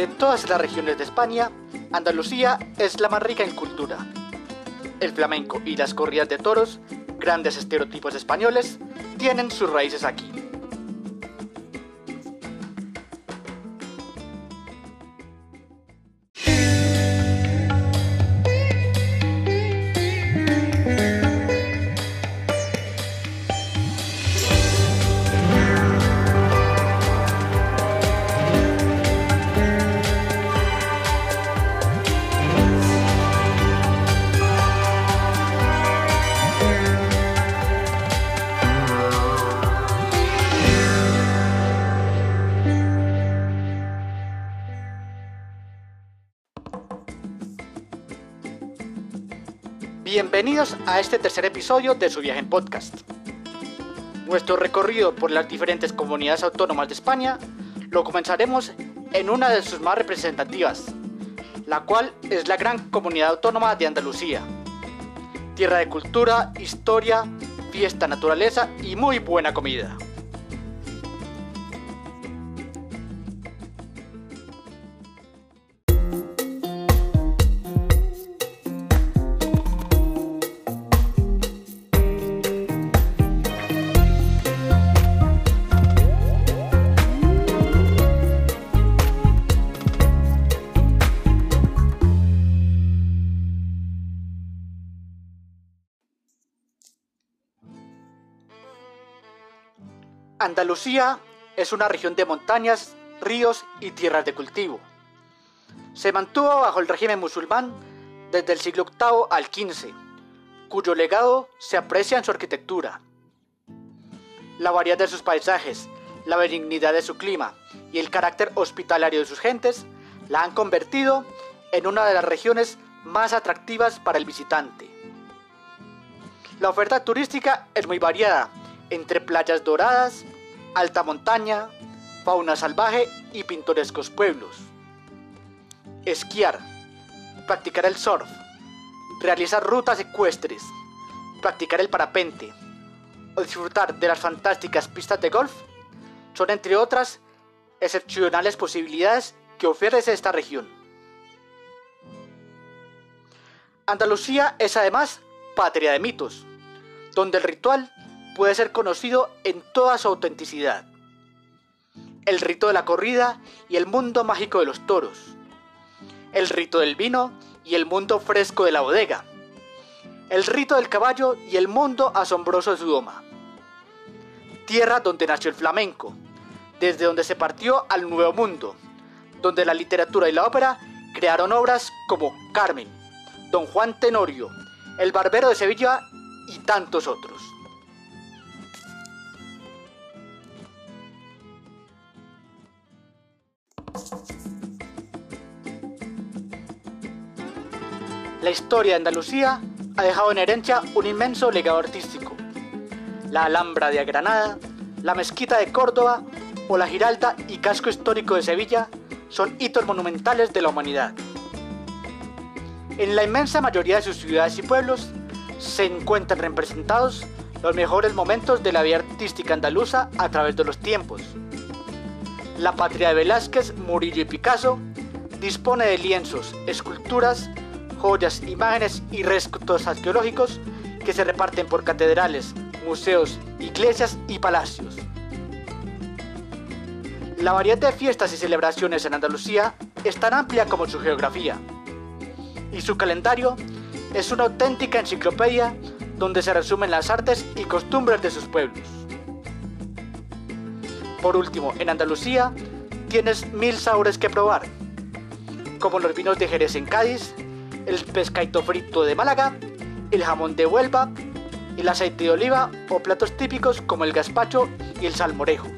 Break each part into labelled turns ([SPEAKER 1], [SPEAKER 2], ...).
[SPEAKER 1] De todas las regiones de España, Andalucía es la más rica en cultura. El flamenco y las corridas de toros, grandes estereotipos españoles, tienen sus raíces aquí. Bienvenidos a este tercer episodio de su viaje en podcast. Nuestro recorrido por las diferentes comunidades autónomas de España lo comenzaremos en una de sus más representativas, la cual es la gran comunidad autónoma de Andalucía. Tierra de cultura, historia, fiesta, naturaleza y muy buena comida. Andalucía es una región de montañas, ríos y tierras de cultivo. Se mantuvo bajo el régimen musulmán desde el siglo VIII al XV, cuyo legado se aprecia en su arquitectura. La variedad de sus paisajes, la benignidad de su clima y el carácter hospitalario de sus gentes la han convertido en una de las regiones más atractivas para el visitante. La oferta turística es muy variada, entre playas doradas, alta montaña, fauna salvaje y pintorescos pueblos. Esquiar, practicar el surf, realizar rutas ecuestres, practicar el parapente o disfrutar de las fantásticas pistas de golf son entre otras excepcionales posibilidades que ofrece esta región. Andalucía es además patria de mitos, donde el ritual puede ser conocido en toda su autenticidad. El rito de la corrida y el mundo mágico de los toros. El rito del vino y el mundo fresco de la bodega. El rito del caballo y el mundo asombroso de su doma. Tierra donde nació el flamenco, desde donde se partió al nuevo mundo, donde la literatura y la ópera crearon obras como Carmen, Don Juan Tenorio, El Barbero de Sevilla y tantos otros. La historia de Andalucía ha dejado en herencia un inmenso legado artístico. La Alhambra de Granada, la Mezquita de Córdoba o la Giralda y Casco Histórico de Sevilla son hitos monumentales de la humanidad. En la inmensa mayoría de sus ciudades y pueblos se encuentran representados los mejores momentos de la vida artística andaluza a través de los tiempos. La patria de Velázquez, Murillo y Picasso dispone de lienzos, esculturas, joyas, imágenes y restos arqueológicos que se reparten por catedrales, museos, iglesias y palacios. La variedad de fiestas y celebraciones en Andalucía es tan amplia como su geografía, y su calendario es una auténtica enciclopedia donde se resumen las artes y costumbres de sus pueblos. Por último, en Andalucía tienes mil sabores que probar, como los vinos de Jerez en Cádiz, el pescadito frito de Málaga, el jamón de Huelva, el aceite de oliva o platos típicos como el gazpacho y el salmorejo.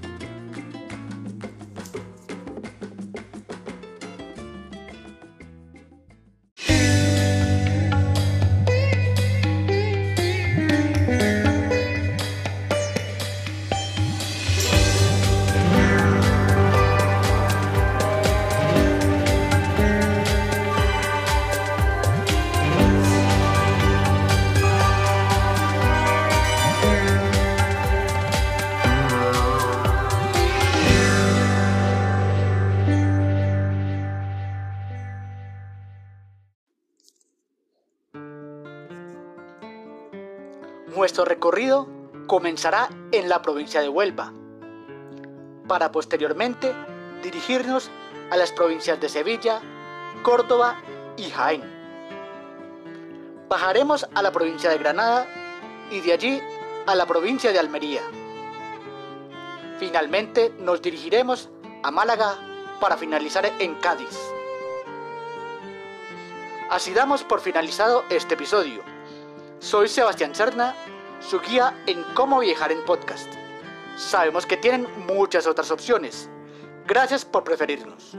[SPEAKER 1] Nuestro recorrido comenzará en la provincia de Huelva, para posteriormente dirigirnos a las provincias de Sevilla, Córdoba y Jaén. Bajaremos a la provincia de Granada y de allí a la provincia de Almería. Finalmente nos dirigiremos a Málaga para finalizar en Cádiz. Así damos por finalizado este episodio. Soy Sebastián Cerna, su guía en cómo viajar en podcast. Sabemos que tienen muchas otras opciones. Gracias por preferirnos.